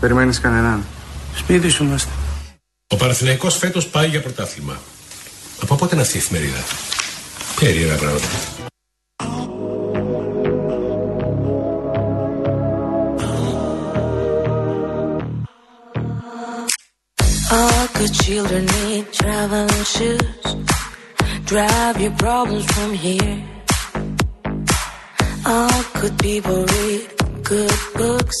Περιμένεις κανέναν. Σπίτι σου είμαστε. Ο Παναθηναϊκός φέτος πάει για πρωτάθλημα. Από πότε είναι αυτή η εφημερίδα; Περίεργα πράγματα. All good children need traveling shoes. Drive your problems from here. All good people read good books.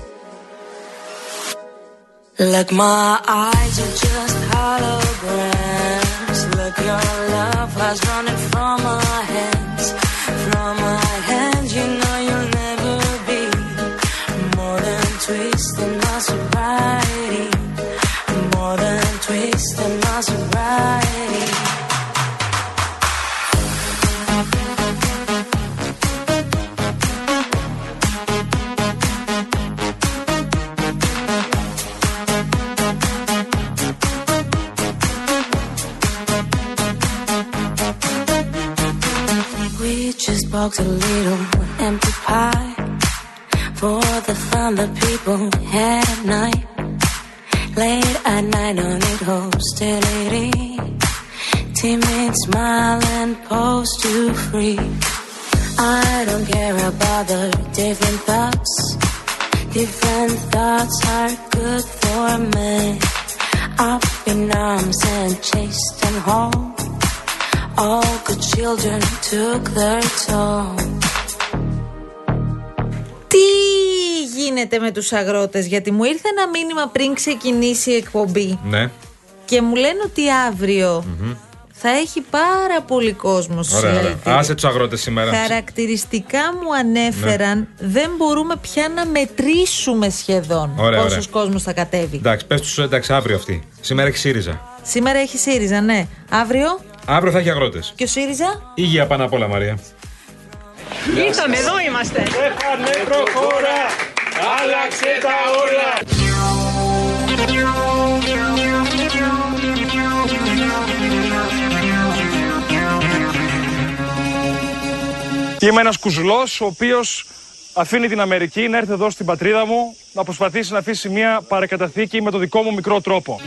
Like my eyes are just holograms. Look, your love was running from my hands, from my hands. You know you'll never be more than twisting my sobriety, We a little empty pie for the fun that people had at night. Late at night, no need hostility. Timid smile and pose to free. I don't care about the different thoughts. Different thoughts are good for me. Up in arms and chased and home. All good children took their toll. Τι γίνεται με τους αγρότες, γιατί μου ήρθε ένα μήνυμα πριν ξεκινήσει η εκπομπή Ναι. και μου λένε ότι αύριο θα έχει πάρα πολύ κόσμος στους Ωραία, ωραία. συλλαλητήρια. Άσε τους αγρότες σήμερα. Χαρακτηριστικά μου ανέφεραν Ναι. δεν μπορούμε πια να μετρήσουμε σχεδόν Ωραία, πόσος ωραία. κόσμος θα κατέβει. Εντάξει, πες τους εντάξει αύριο αυτή. Σήμερα έχει ΣΥΡΙΖΑ. Σήμερα έχει ΣΥΡΙΖΑ, ναι. Αύριο; Αύριο θα έχει αγρότες. και ο ΣΥΡΙΖΑ; Υγεία πάνω απ' όλα, Μαρία. Ήρθαμε, εδώ είμαστε. Έχανε προχώρα, άλλαξε τα όλα. Και είμαι ένας κουζλός ο οποίος αφήνει την Αμερική να έρθει εδώ στην πατρίδα μου να προσπαθήσει να αφήσει μια παρακαταθήκη με το δικό μου μικρό τρόπο.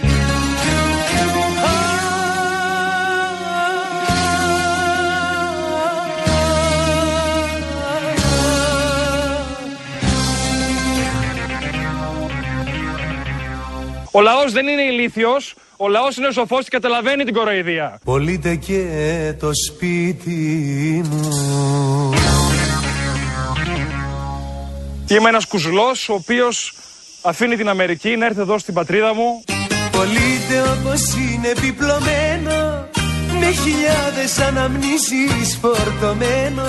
Ο λαός δεν είναι ηλίθιος, ο λαός είναι σοφός και καταλαβαίνει την κοροϊδία. Πολύτε και το σπίτι μου. Και είμαι ένας κουζλός ο οποίος αφήνει την Αμερική να έρθει εδώ στην πατρίδα μου. Πολύτε όπως είναι επιπλωμένο Με χιλιάδες αναμνήσεις φορτωμένο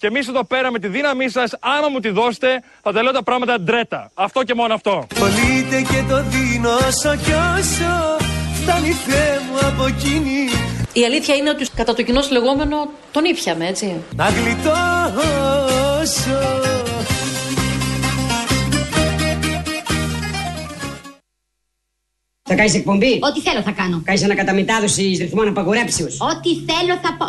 και εμείς εδώ πέρα με τη δύναμή σας, άμα μου τη δώσετε, θα τα λέω τα πράγματα ντρέτα. Αυτό και μόνο αυτό. Πολύτε και το δίνω όσο κι όσο Φτάνει Θεέ μου από εκείνη Η αλήθεια είναι ότι κατά το κοινό λεγόμενο τον ήπιαμε, έτσι. Να γλιτώσω Θα κάνεις εκπομπή; Ό,τι θέλω θα κάνω. Κάνεις ανακαταμετάδοση ρυθμών απαγορέψεω. Ό,τι θέλω θα πω.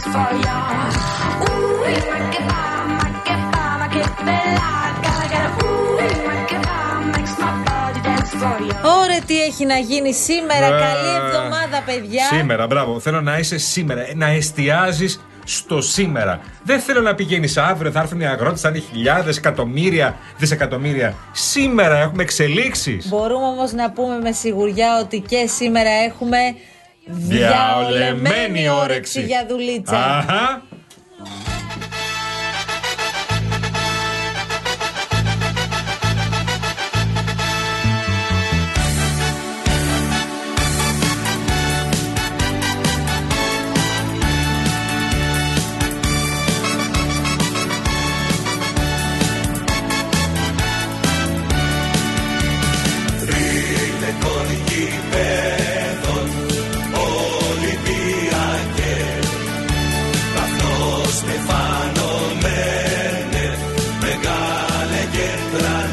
for Ωραία, τι έχει να γίνει σήμερα. Ε, Καλή εβδομάδα, παιδιά. Σήμερα, μπράβο. Θέλω να είσαι σήμερα. Να εστιάζεις στο σήμερα. Δεν θέλω να πηγαίνεις αύριο, θα έρθουν οι αγρότες, θα είναι χιλιάδες, εκατομμύρια, δισεκατομμύρια. Σήμερα έχουμε εξελίξεις. Μπορούμε όμως να πούμε με σιγουριά ότι και σήμερα έχουμε διαολεμένη όρεξη για δουλίτσα. Αχα. Μεγάλε και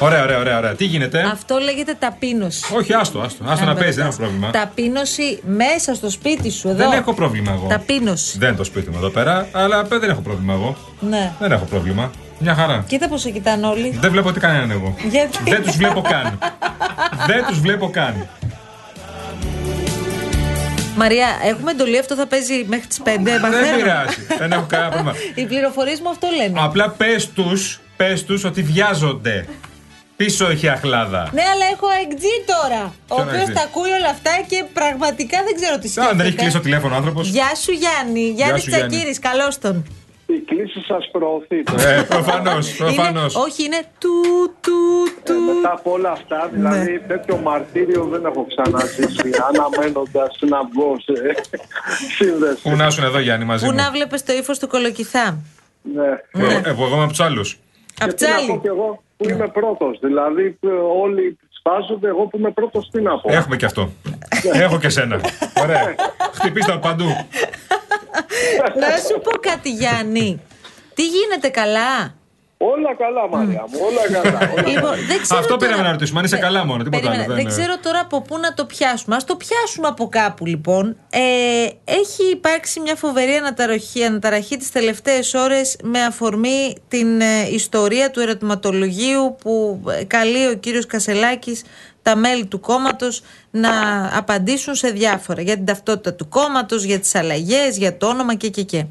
Ωραία, ωραία, ωραία, ωραία. Τι γίνεται; Αυτό λέγεται ταπείνωση. Όχι, άστο, άστο. Άστο να Αν παίζεις, δεν ρωτάς. έχω πρόβλημα. Ταπείνωση μέσα στο σπίτι σου, εδώ. Δεν έχω πρόβλημα εγώ. Ταπείνωση. Δεν είναι το σπίτι μου εδώ πέρα, αλλά δεν έχω πρόβλημα εγώ. Ναι. Δεν έχω πρόβλημα. Μια χαρά. Κοίτα πώ σε κοιτάνε όλοι. Δεν βλέπω τι κανέναν εγώ. Γιατί; Δεν τους βλέπω καν. Δεν τους βλέπω καν. Μαρία, έχουμε εντολή, αυτό θα παίζει μέχρι τις 5. Δεν πειράζει. Δεν έχω κανένα πρόβλημα. Οι πληροφορίες μου αυτό λένε. Απλά πες τους πες τους ότι βιάζονται. Πίσω έχει αχλάδα. Ναι, αλλά έχω εκτζή τώρα. Ο Ποιον οποίος εκτζή; τα ακούει όλα αυτά και πραγματικά δεν ξέρω τι σκέφτεται. Αν δεν έχει κλείσει το τηλέφωνο ο άνθρωπος. Γεια σου Γιάννη. Γιάννη σου, Γιάννη. Τσακύρης, καλώς τον. Η κλίση σας προωθείται. Ε, προφανώς, προφανώς. Είναι, όχι, είναι του, του, του. Ε, μετά από όλα αυτά, δηλαδή Ναι. τέτοιο μαρτύριο δεν έχω ξαναζήσει. αναμένοντας να βγω σε σύνδεση. Πού να ήσουν εδώ, Γιάννη, μαζί Πού μου. να βλέπεις το ύφος του κολοκυθά; Ναι. Εγώ, εγώ είμαι από τους άλλους. Απ' Και τι να πω τσάλι. κι εγώ που είμαι πρώτος. Δηλαδή ε, όλοι σπάζονται, εγώ που είμαι πρώτος, τι να πω. Έχουμε και αυτό. Έχω και σένα. Ωραία. Χτυπήστε από παντού. Να σου πω κάτι, Γιάννη. Τι γίνεται καλά; Όλα καλά, Μαρία μου, όλα καλά. όλα Λοιπόν, δεν ξέρω Αυτό τώρα- πήραμε να ρωτήσουμε. Αν είσαι Ναι, καλά μόνο, τίποτα Περίμενε, άλλο. δεν είναι- ξέρω τώρα από πού να το πιάσουμε. Α το πιάσουμε από κάπου λοιπόν. Ε, έχει υπάρξει μια φοβερή αναταραχή, αναταραχή τις τελευταίες ώρες με αφορμή την ε, ιστορία του ερωτηματολογίου που ε, καλεί ο κύριος Κασελάκης τα μέλη του κόμματος να απαντήσουν σε διάφορα για την ταυτότητα του κόμματος, για τις αλλαγές, για το όνομα και και και.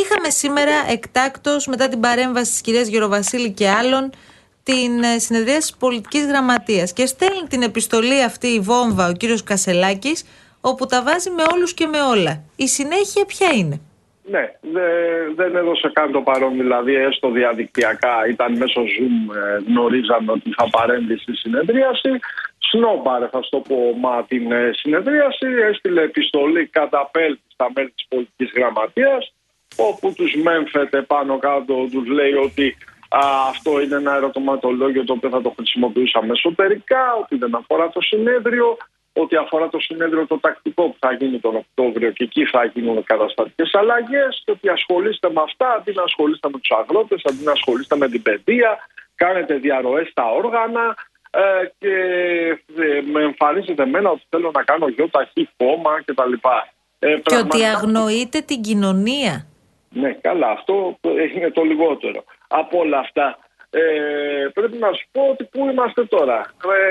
Είχαμε σήμερα εκτάκτος μετά την παρέμβαση της κυρίας Γεροβασίλη και άλλων την ε, συνεδρία της πολιτικής γραμματείας και στέλνει την επιστολή αυτή η βόμβα ο κύριος Κασελάκης όπου τα βάζει με όλους και με όλα. Η συνέχεια ποια είναι; Ναι, δε- δεν έδωσε καν το παρόν, δηλαδή έστω διαδικτυακά, ήταν μέσω Zoom, ε, γνωρίζαμε ότι θα παρέμβει στη συνεδρίαση. Σνόμπαρε, θα σου το πω, μα την ε, συνεδρίαση, έστειλε επιστολή κατά πέλτη στα μέλη της πολιτικής γραμματείας, όπου τους μέμφεται πάνω κάτω, τους λέει ότι α, αυτό είναι ένα ερωτηματολόγιο το οποίο θα το χρησιμοποιούσαμε εσωτερικά, ότι δεν αφορά το συνέδριο, ότι αφορά το συνέδριο το τακτικό που θα γίνει τον Οκτώβριο και εκεί θα γίνουν καταστατικές αλλαγές και ότι ασχολείστε με αυτά αντί να ασχολείστε με τους αγρότες, αντί να ασχολείστε με την παιδεία, κάνετε διαρροές στα όργανα ε, και ε, με εμφανίζετε εμένα ότι θέλω να κάνω γιοταχή κόμμα κτλ. Ε, Και ότι πραγματικά- αγνοείται την κοινωνία. Ναι, καλά, αυτό είναι το λιγότερο. Από όλα αυτά, ε, πρέπει να σου πω ότι πού είμαστε τώρα.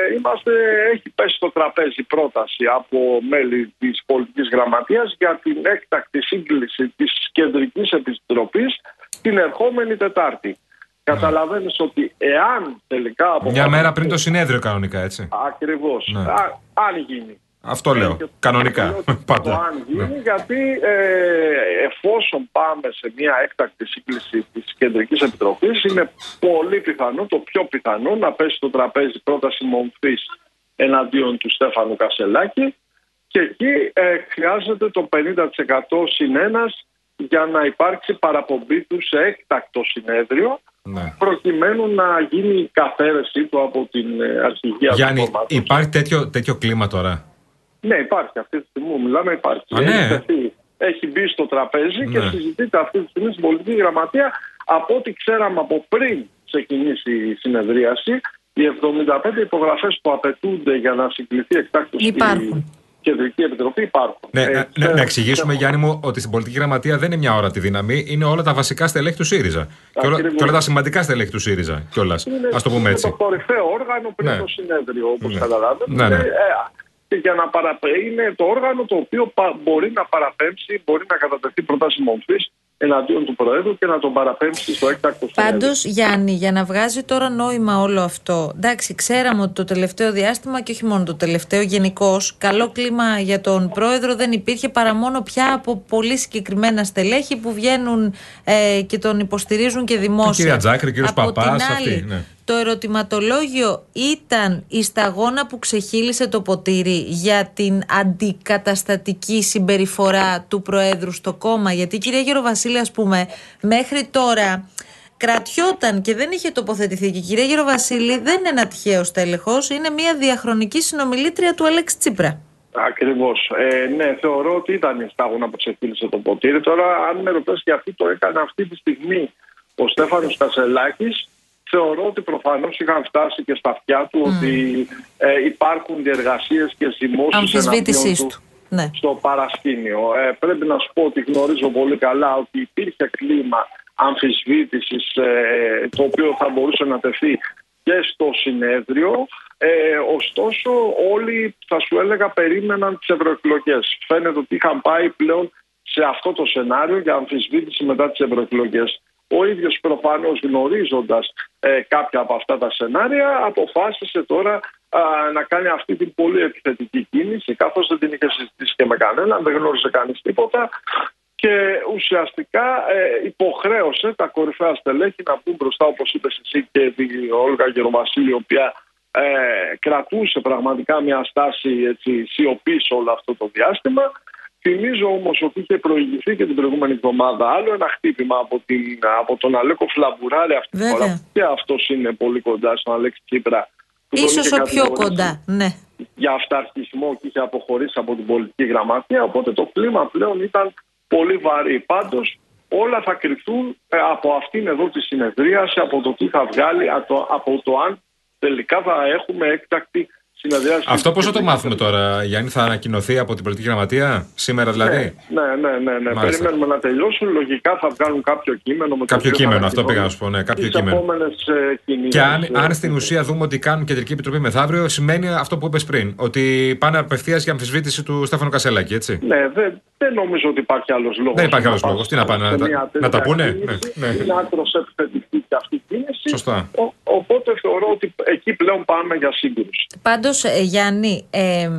Ε, είμαστε, έχει πέσει στο τραπέζι πρόταση από μέλη της πολιτικής γραμματείας για την έκτακτη σύγκληση της κεντρικής επιτροπής την ερχόμενη Τετάρτη. Καταλαβαίνεις ότι εάν τελικά... Μια αποφασίσετε- μέρα πριν το συνέδριο, κανονικά, έτσι. Ακριβώς. Ναι. Α- αν γίνει. Αυτό λέω. Κανονικά. Το Πάντα. αν γίνει, Ναι. γιατί ε, εφόσον πάμε σε μια έκτακτη σύγκληση της Κεντρικής Επιτροπής είναι πολύ πιθανό, το πιο πιθανό να πέσει στο τραπέζι πρόταση μομφής εναντίον του Στέφανου Κασελάκη και εκεί ε, χρειάζεται το 50% συν ένας για να υπάρξει παραπομπή του σε έκτακτο συνέδριο Ναι. προκειμένου να γίνει η καθαίρεσή του από την ε, αρχηγία του Γιάννη, κόμματος. υπάρχει τέτοιο, τέτοιο κλίμα τώρα; Ναι, υπάρχει αυτή τη στιγμή. που Μιλάμε, υπάρχει. Α, ναι. Έχει τεθεί, έχει μπει στο τραπέζι και Ναι. συζητείται αυτή τη στιγμή στην πολιτική γραμματεία. Από ό,τι ξέραμε από πριν ξεκινήσει η συνεδρίαση, οι 75 υπογραφές που απαιτούνται για να συγκληθεί εκτάκτως η Υπάρχουν. Κεντρική Επιτροπή υπάρχουν. Ναι, Ε, να- να, ξέρω- να εξηγήσουμε, Γιάννη μου, ότι στην πολιτική γραμματεία δεν είναι μια ώρα τη δύναμη, είναι όλα τα βασικά στελέχη του ΣΥΡΙΖΑ. Και όλα, Ακριβώς. και όλα τα σημαντικά στελέχη του ΣΥΡΙΖΑ κιόλας. Είναι, Α το πούμε είναι έτσι. το κορυφαίο όργανο πριν Ναι. το συνέδριο, όπως Ναι. καταλάβετε. Ναι, ναι. Ε, και για να παραπέ... είναι το όργανο το οποίο πα- μπορεί να παραπέμψει, μπορεί να κατατεθεί πρόταση μορφής εναντίον του Προέδρου και να τον παραπέμψει στο έκτακτο συνέδριο. Πάντως, Γιάννη, για να βγάζει τώρα νόημα όλο αυτό. Εντάξει, ξέραμε ότι το τελευταίο διάστημα και όχι μόνο το τελευταίο, γενικώ, καλό κλίμα για τον πρόεδρο δεν υπήρχε παρά μόνο πια από πολύ συγκεκριμένα στελέχη που βγαίνουν ε, και τον υποστηρίζουν και δημόσια. Η κυρία Τζάκρη, ο κύριος Από Παπάς, την αυτοί, άλλη, ναι. Το ερωτηματολόγιο ήταν η σταγόνα που ξεχύλισε το ποτήρι για την αντικαταστατική συμπεριφορά του Προέδρου στο κόμμα. Γιατί η κυρία Γεροβασίλη, ας πούμε, μέχρι τώρα κρατιόταν και δεν είχε τοποθετηθεί. Και η κυρία Γεροβασίλη δεν είναι ένα τυχαίος τέλεχος, είναι μια διαχρονική συνομιλήτρια του Αλέξη Τσίπρα. Ακριβώς. Ε, ναι, θεωρώ ότι ήταν η στάγωνα που ξεφύλισε το ποτήρι. Τώρα, αν με ρωτάς γιατί το έκανε αυτή τη στιγμή ο Στέφανος Κασελάκης, θεωρώ ότι προφανώς είχαν φτάσει και στα αυτιά του ότι ε, υπάρχουν διεργασίες και ζυμώσεις Αμφισβήτησής του. Ναι. στο παρασκήνιο. Ε, πρέπει να σου πω ότι γνωρίζω πολύ καλά ότι υπήρχε κλίμα αμφισβήτησης ε, το οποίο θα μπορούσε να τεθεί και στο συνέδριο. Ε, ωστόσο όλοι θα σου έλεγα περίμεναν τις ευρωεκλογές. Φαίνεται ότι είχαν πάει πλέον σε αυτό το σενάριο για αμφισβήτηση μετά τις ευρωεκλογές. Ο ίδιος προφανώς γνωρίζοντας ε, κάποια από αυτά τα σενάρια αποφάσισε τώρα α, να κάνει αυτή την πολύ επιθετική κίνηση καθώς δεν την είχε συζητήσει και με κανέναν, δεν γνώριζε κανείς τίποτα και ουσιαστικά ε, υποχρέωσε τα κορυφαία στελέχη να μπουν μπροστά όπως είπες εσύ και η Όλγα Γερομασίλη η οποία ε, κρατούσε πραγματικά μια στάση έτσι, σιωπής όλο αυτό το διάστημα Θυμίζω όμως ότι είχε προηγηθεί και την προηγούμενη εβδομάδα άλλο ένα χτύπημα από, την, από τον Αλέκο Φλαμπουράρη αυτή τη Βέβαια. φορά. Και αυτός είναι πολύ κοντά στον Αλέξη Τσίπρα. που τον Ίσως είχε ο πιο κατηγορήσει κοντά, ναι. Για αυταρχισμό και είχε αποχωρήσει από την πολιτική γραμματεία. Οπότε το κλίμα πλέον ήταν πολύ βαρύ. Πάντως όλα θα κρυφθούν ε, από αυτήν εδώ τη συνεδρίαση, από το τι θα βγάλει, από το, από το αν τελικά θα έχουμε έκτακτη συνεδρίαση. Αυτό πώ θα το μάθουμε τώρα, Γιάννη, θα ανακοινωθεί από την πολιτική γραμματεία, σήμερα δηλαδή; Ναι, ναι, ναι, ναι. Μάλιστα. Περιμένουμε να τελειώσουν. Λογικά θα βγάλουν κάποιο κείμενο. Με το Κάποιο οποίο θα κείμενο, αυτό ανακοινώνουν πήγα να σου πω. Ναι, κάποιο τις κείμενο. επόμενες, ε, κινήσεις. Και αν, Ε, αν στην ουσία δούμε ότι κάνουν κεντρική επιτροπή μεθαύριο, σημαίνει αυτό που είπες πριν. Ότι πάνε απευθείας για αμφισβήτηση του Στέφανου Κασέλακη, έτσι; Ναι, δεν, δεν νομίζω ότι υπάρχει άλλος λόγος. Δεν υπάρχει άλλος λόγος. Τι να πάνε, να τα- να τα πούνε; Ναι, ναι. Είναι άκρος επιθετική και αυτή η κίνηση. Σωστά. Ο- οπότε θεωρώ ότι εκεί πλέον πάμε για σύγκρουση. Πάντως, ε, Γιάννη, ε,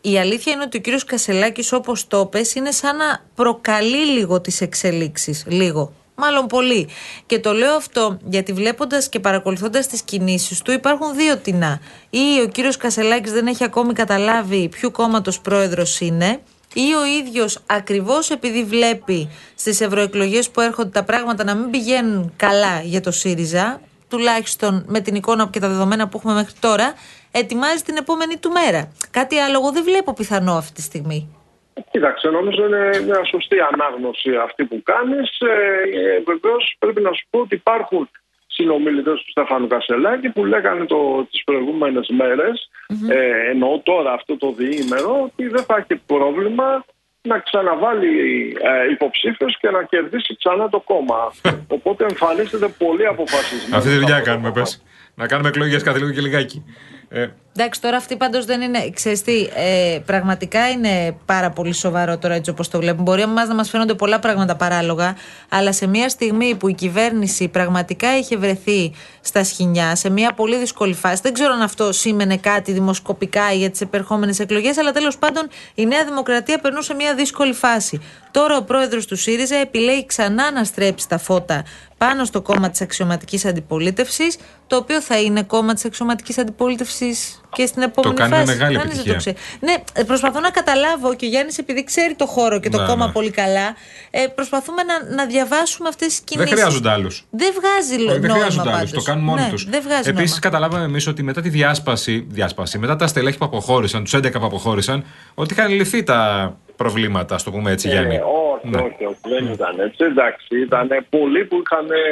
η αλήθεια είναι ότι ο κύριος Κασελάκης όπως το πες είναι σαν να προκαλεί λίγο τις εξελίξεις. Λίγο. Μάλλον πολύ. Και το λέω αυτό γιατί βλέποντας και παρακολουθώντας τις κινήσεις του υπάρχουν δύο τεινά. Ή ο κύριος Κασελάκης δεν έχει ακόμη καταλάβει ποιου κόμματος πρόεδρος είναι ή ο ίδιος ακριβώς επειδή βλέπει στις ευρωεκλογές που έρχονται τα πράγματα να μην πηγαίνουν καλά για το ΣΥΡΙΖΑ τουλάχιστον με την εικόνα και τα δεδομένα που έχουμε μέχρι τώρα, ετοιμάζει την επόμενη του μέρα. Κάτι άλλο εγώ δεν βλέπω πιθανό αυτή τη στιγμή. Κοίταξε, νομίζω είναι μια σωστή ανάγνωση αυτή που κάνεις. Ε, Βεβαίως πρέπει να σου πω ότι υπάρχουν συνομιλητές του Στέφανου Κασελάκη που λέγανε το, τις προηγούμενες μέρες, ε, εννοώ τώρα αυτό το διήμερο, ότι δεν θα έχει πρόβλημα να ξαναβάλει ε, υποψήφιος και να κερδίσει ξανά το κόμμα. Οπότε εμφανίζεται πολύ αποφασισμένος. Αυτή τη δουλειά κάνουμε, πες. Να κάνουμε εκλογές κάθε λίγο και λιγάκι. Ε, Εντάξει, τώρα αυτή πάντως δεν είναι. Ξέρεις τι, ε, πραγματικά είναι πάρα πολύ σοβαρό τώρα έτσι όπως το βλέπουμε. Μπορεί εμάς να μας φαίνονται πολλά πράγματα παράλογα, αλλά σε μια στιγμή που η κυβέρνηση πραγματικά είχε βρεθεί στα σχοινιά, σε μια πολύ δύσκολη φάση. Δεν ξέρω αν αυτό σήμαινε κάτι δημοσκοπικά για τις επερχόμενες εκλογές, αλλά τέλος πάντων η Νέα Δημοκρατία περνούσε μια δύσκολη φάση. Τώρα ο πρόεδρος του ΣΥΡΙΖΑ επιλέγει ξανά να στρέψει τα φώτα πάνω στο κόμμα της αξιωματικής αντιπολίτευσης, το οποίο θα είναι κόμμα της αξιωματικής αντιπολίτευσης και στην επόμενη κάνει με φάση. μεγάλη Κανείς δεν το επιτυχία. ξέρεις. Ναι, ε, προσπαθώ να καταλάβω και ο Γιάννης, επειδή ξέρει το χώρο και το Ναι, κόμμα ναι. πολύ καλά, ε, προσπαθούμε να, να διαβάσουμε αυτές τις δεν κινήσεις. χρειάζονται άλλους. Δεν βγάζει λο- Δεν νόημα χρειάζονται άλλους. πάντως. Το κάνουν μόνοι ναι, τους. Δεν βγάζει Επίσης, νόημα. καταλάβαμε εμείς ότι μετά τη διάσπαση, διάσπαση, μετά τα στελέχη που αποχώρησαν, τους 11 που αποχώρησαν, ότι είχαν λυθεί τα προβλήματα, ας το πούμε έτσι, Ε, Γιάννη. Όχι, Ναι. όχι, όχι, δεν ήταν έτσι. Εντάξει, ήταν πολλοί που είχαν, ε,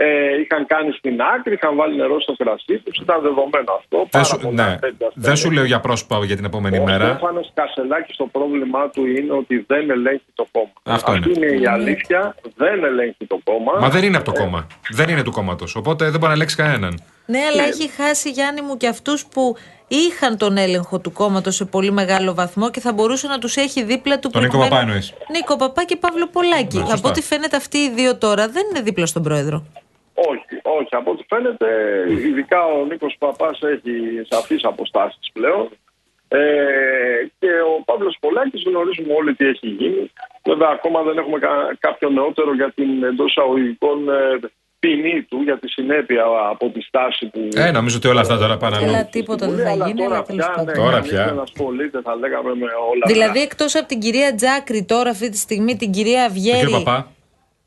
ε, είχαν κάνει στην άκρη, είχαν βάλει νερό στο κρασί τους. Ήταν δεδομένο αυτό. Δεν Πάρα σου, πολλά ναι. τέτοια δεν σου στέλνει. λέω για πρόσωπα για την επόμενη Ο μέρα. Στέφανος Κασελάκης το πρόβλημά του είναι ότι δεν ελέγχει το κόμμα. Αυτό Αυτή είναι. είναι η αλήθεια. Δεν ελέγχει το κόμμα. Μα δεν είναι από το κόμμα. Δεν είναι του κόμματος. Οπότε δεν μπορεί να ελέγξει κανέναν. Ναι, αλλά έχει χάσει Γιάννη μου και αυτούς που είχαν τον έλεγχο του κόμματος σε πολύ μεγάλο βαθμό και θα μπορούσε να τους έχει δίπλα του Τον Νίκο προηγουμένου- Παπά εννοείς. Νίκο Παπά και Παύλο Πολάκη. Ναι, σωστά. Από ό,τι φαίνεται αυτοί οι δύο τώρα δεν είναι δίπλα στον πρόεδρο. Όχι, όχι. Από ό,τι φαίνεται, ειδικά ο Νίκος Παπάς έχει σαφείς αποστάσεις πλέον. Ε, και ο Παύλος Πολάκης γνωρίζουμε όλοι τι έχει γίνει. Βέβαια, ακόμα δεν έχουμε κα- κάποιο νεότερο για την εντός εισαγωγικών ε, ποινή του, για τη συνέπεια από τη στάση που. Ε, νομίζω ότι όλα αυτά τώρα πάνε αλλού. Έλα, τίποτα δεν θα Αλλά γίνει, τώρα αλλά τέλος πια, πάντων. ναι, Τώρα κανείς πια. Δεν ασχολείται, θα λέγαμε με όλα Δηλαδή, αυτά. εκτός από την κυρία Τζάκρη, τώρα αυτή τη στιγμή την κυρία Τον Αυγέρη. κύριο Παπά;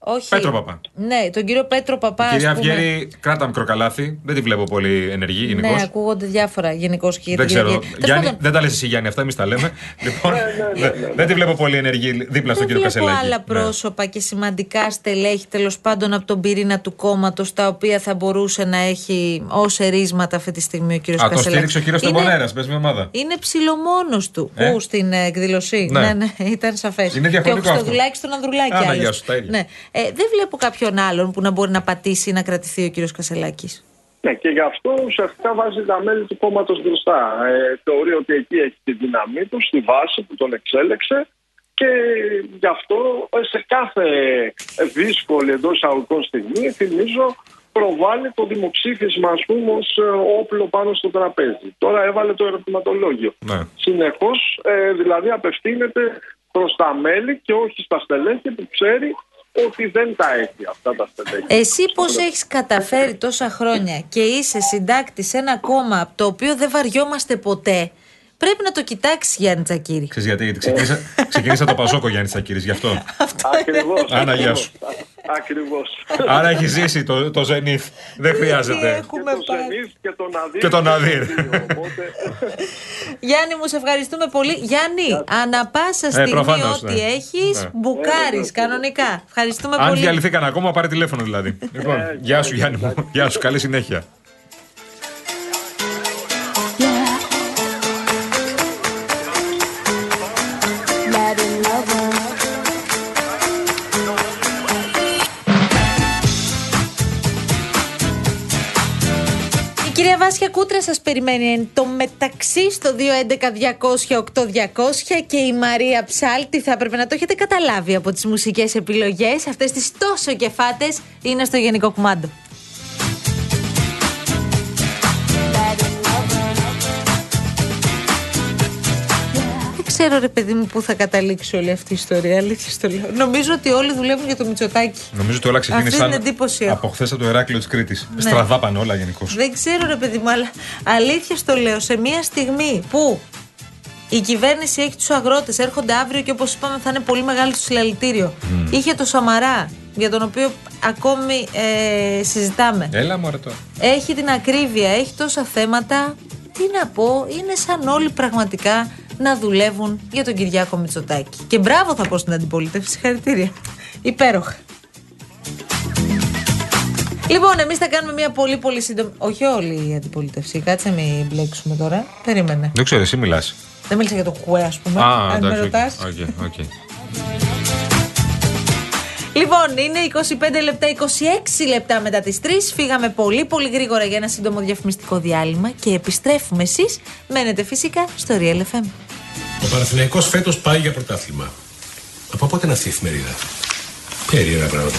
Όχι. Πέτρο Παπά. Ναι, τον κύριο Πέτρο Παπά. Η κυρία ας πούμε. Αυγέρη, κράτα μικροκαλάθι. Δεν τη βλέπω πολύ ενεργή γενικώς. Ναι, ακούγονται διάφορα γενικώς και για Δεν την ξέρω. κυρία Αυγέρη. Τέλος Γιάννη, πάντων, δεν τα λες εσύ Γιάννη, αυτά εμείς τα λέμε. λοιπόν, ναι, δεν- δεν τη βλέπω πολύ ενεργή δίπλα στον Δεν κύριο βλέπω Κασελάκη. άλλα Ναι. πρόσωπα και σημαντικά στελέχη τέλος πάντων από τον πυρήνα του κόμματος τα οποία θα μπορούσε να έχει ως ερίσματα αυτή τη στιγμή ο κύριος Α, τον Κασελάκης. στήριξε ο κύριος Είναι- Τεμπονέρα, πες μια ομάδα. Είναι ψηλομόνος του. Ε; Πού στην ε, εκδήλωση. Ναι. Ναι, ναι, ήταν σαφές. Είναι διαχρονικό Και ο αυτό. Χριστοδουλάκη στον Ανδρουλάκη. Άνα, άλλωστε. γεια σου, τα ίδια. Ναι. Ε, δεν βλέπω κάποιον άλλον που να μπορεί να πατήσει ή να κρατηθεί ο κύριος Κασελάκης. Ναι, και γι' αυτό ουσιαστικά βάζει τα μέλη του κόμματος μπροστά. Ε, θεωρεί ότι εκεί έχει τη δύναμή του, στη βάση που τον εξέλεξε και γι' αυτό ε, σε κάθε δύσκολη εντός εισαγωγικών στιγμή, θυμίζω, προβάλλει το δημοψήφισμα, ας πούμε, ως ε, όπλο πάνω στο τραπέζι. Τώρα έβαλε το ερωτηματολόγιο. Ναι. Συνεχώς, ε, δηλαδή απευθύνεται προς τα μέλη και όχι στα στελέχη που ξέρει ότι δεν τα έχει αυτά τα στελέχη. Εσύ πώς έχεις καταφέρει τόσα χρόνια και είσαι συντάκτης σε ένα κόμμα από το οποίο δεν βαριόμαστε ποτέ, πρέπει να το κοιτάξει, Γιάννη Τσακύρη. Ξέρεις γιατί, γιατί ξεκίνησα, ξεκίνησα το Πασόκο Γιάννη Τσακύρης, γι' αυτό. Ακριβώς. Άνα, γεια σου. Ακριβώς. Άρα έχει ζήσει το, το Zenith. Δεν χρειάζεται. Έχουμε το Zenith και τον Αδύρ. Και τον Αδύρ. Οπότε, Γιάννη, μου σε ευχαριστούμε πολύ. Γιάννη, ανα πάσα στιγμή προφανώς, ό,τι ναι. έχεις, Ναι. μπουκάρεις κανονικά. Ευχαριστούμε Αν πολύ. διαλυθήκαν ακόμα, πάρε τηλέφωνο δηλαδή. λοιπόν, γεια σου Γιάννη μου. Γεια σου, καλή συνέχεια. Κούτρα σας περιμένει εν το μεταξύ στο 211-200-8200 και η Μαρία Ψάλτη θα έπρεπε να το έχετε καταλάβει από τις μουσικές επιλογές. Αυτές τις τόσο κεφάτες είναι στο Γενικό Κουμάντο. Ξέρω ρε παιδί μου πού θα καταλήξει όλη αυτή η ιστορία. Αλήθεια στο λέω. Νομίζω ότι όλοι δουλεύουν για το Μητσοτάκι. Νομίζω ότι όλα Αυτή την ξεκίνησαν εντύπωση έχω. από χθες από το Εράκλειο της Κρήτης. Ναι. Στραβά πάνε όλα γενικώς. Δεν ξέρω ρε παιδί μου, αλλά αλήθεια στο λέω. Σε μια στιγμή που η κυβέρνηση έχει τους αγρότες, έρχονται αύριο και όπως είπαμε θα είναι πολύ μεγάλο το συλλαλητήριο. Είχε το Σαμαρά, για τον οποίο ακόμη ε, συζητάμε. Έλα μου τώρα. Έχει την ακρίβεια, έχει τόσα θέματα. Τι να πω, είναι σαν όλοι πραγματικά να δουλεύουν για τον Κυριάκο Μητσοτάκη. Και μπράβο θα πω στην αντιπολίτευση, συγχαρητήρια. Υπέροχα. Λοιπόν, εμείς θα κάνουμε μια πολύ πολύ σύντομη. Όχι όλη η αντιπολίτευση. Κάτσε μην μπλέξουμε τώρα. Περίμενε. Δεν ξέρω, εσύ μιλάς. Δεν μίλησα για το ΚΚΕ, ας πούμε. Α, αν με εντάξει. ρωτάς. OK, OK. Λοιπόν, είναι 25 λεπτά, 26 λεπτά μετά τις 3. Φύγαμε πολύ πολύ γρήγορα για ένα σύντομο διαφημιστικό διάλειμμα και επιστρέφουμε εσείς. Μένετε φυσικά στο Real FM. Ο Παναθηναϊκός φέτος πάει για πρωτάθλημα. Από πότε είναι αυτή η εφημερίδα; Περίεργα πράγματα.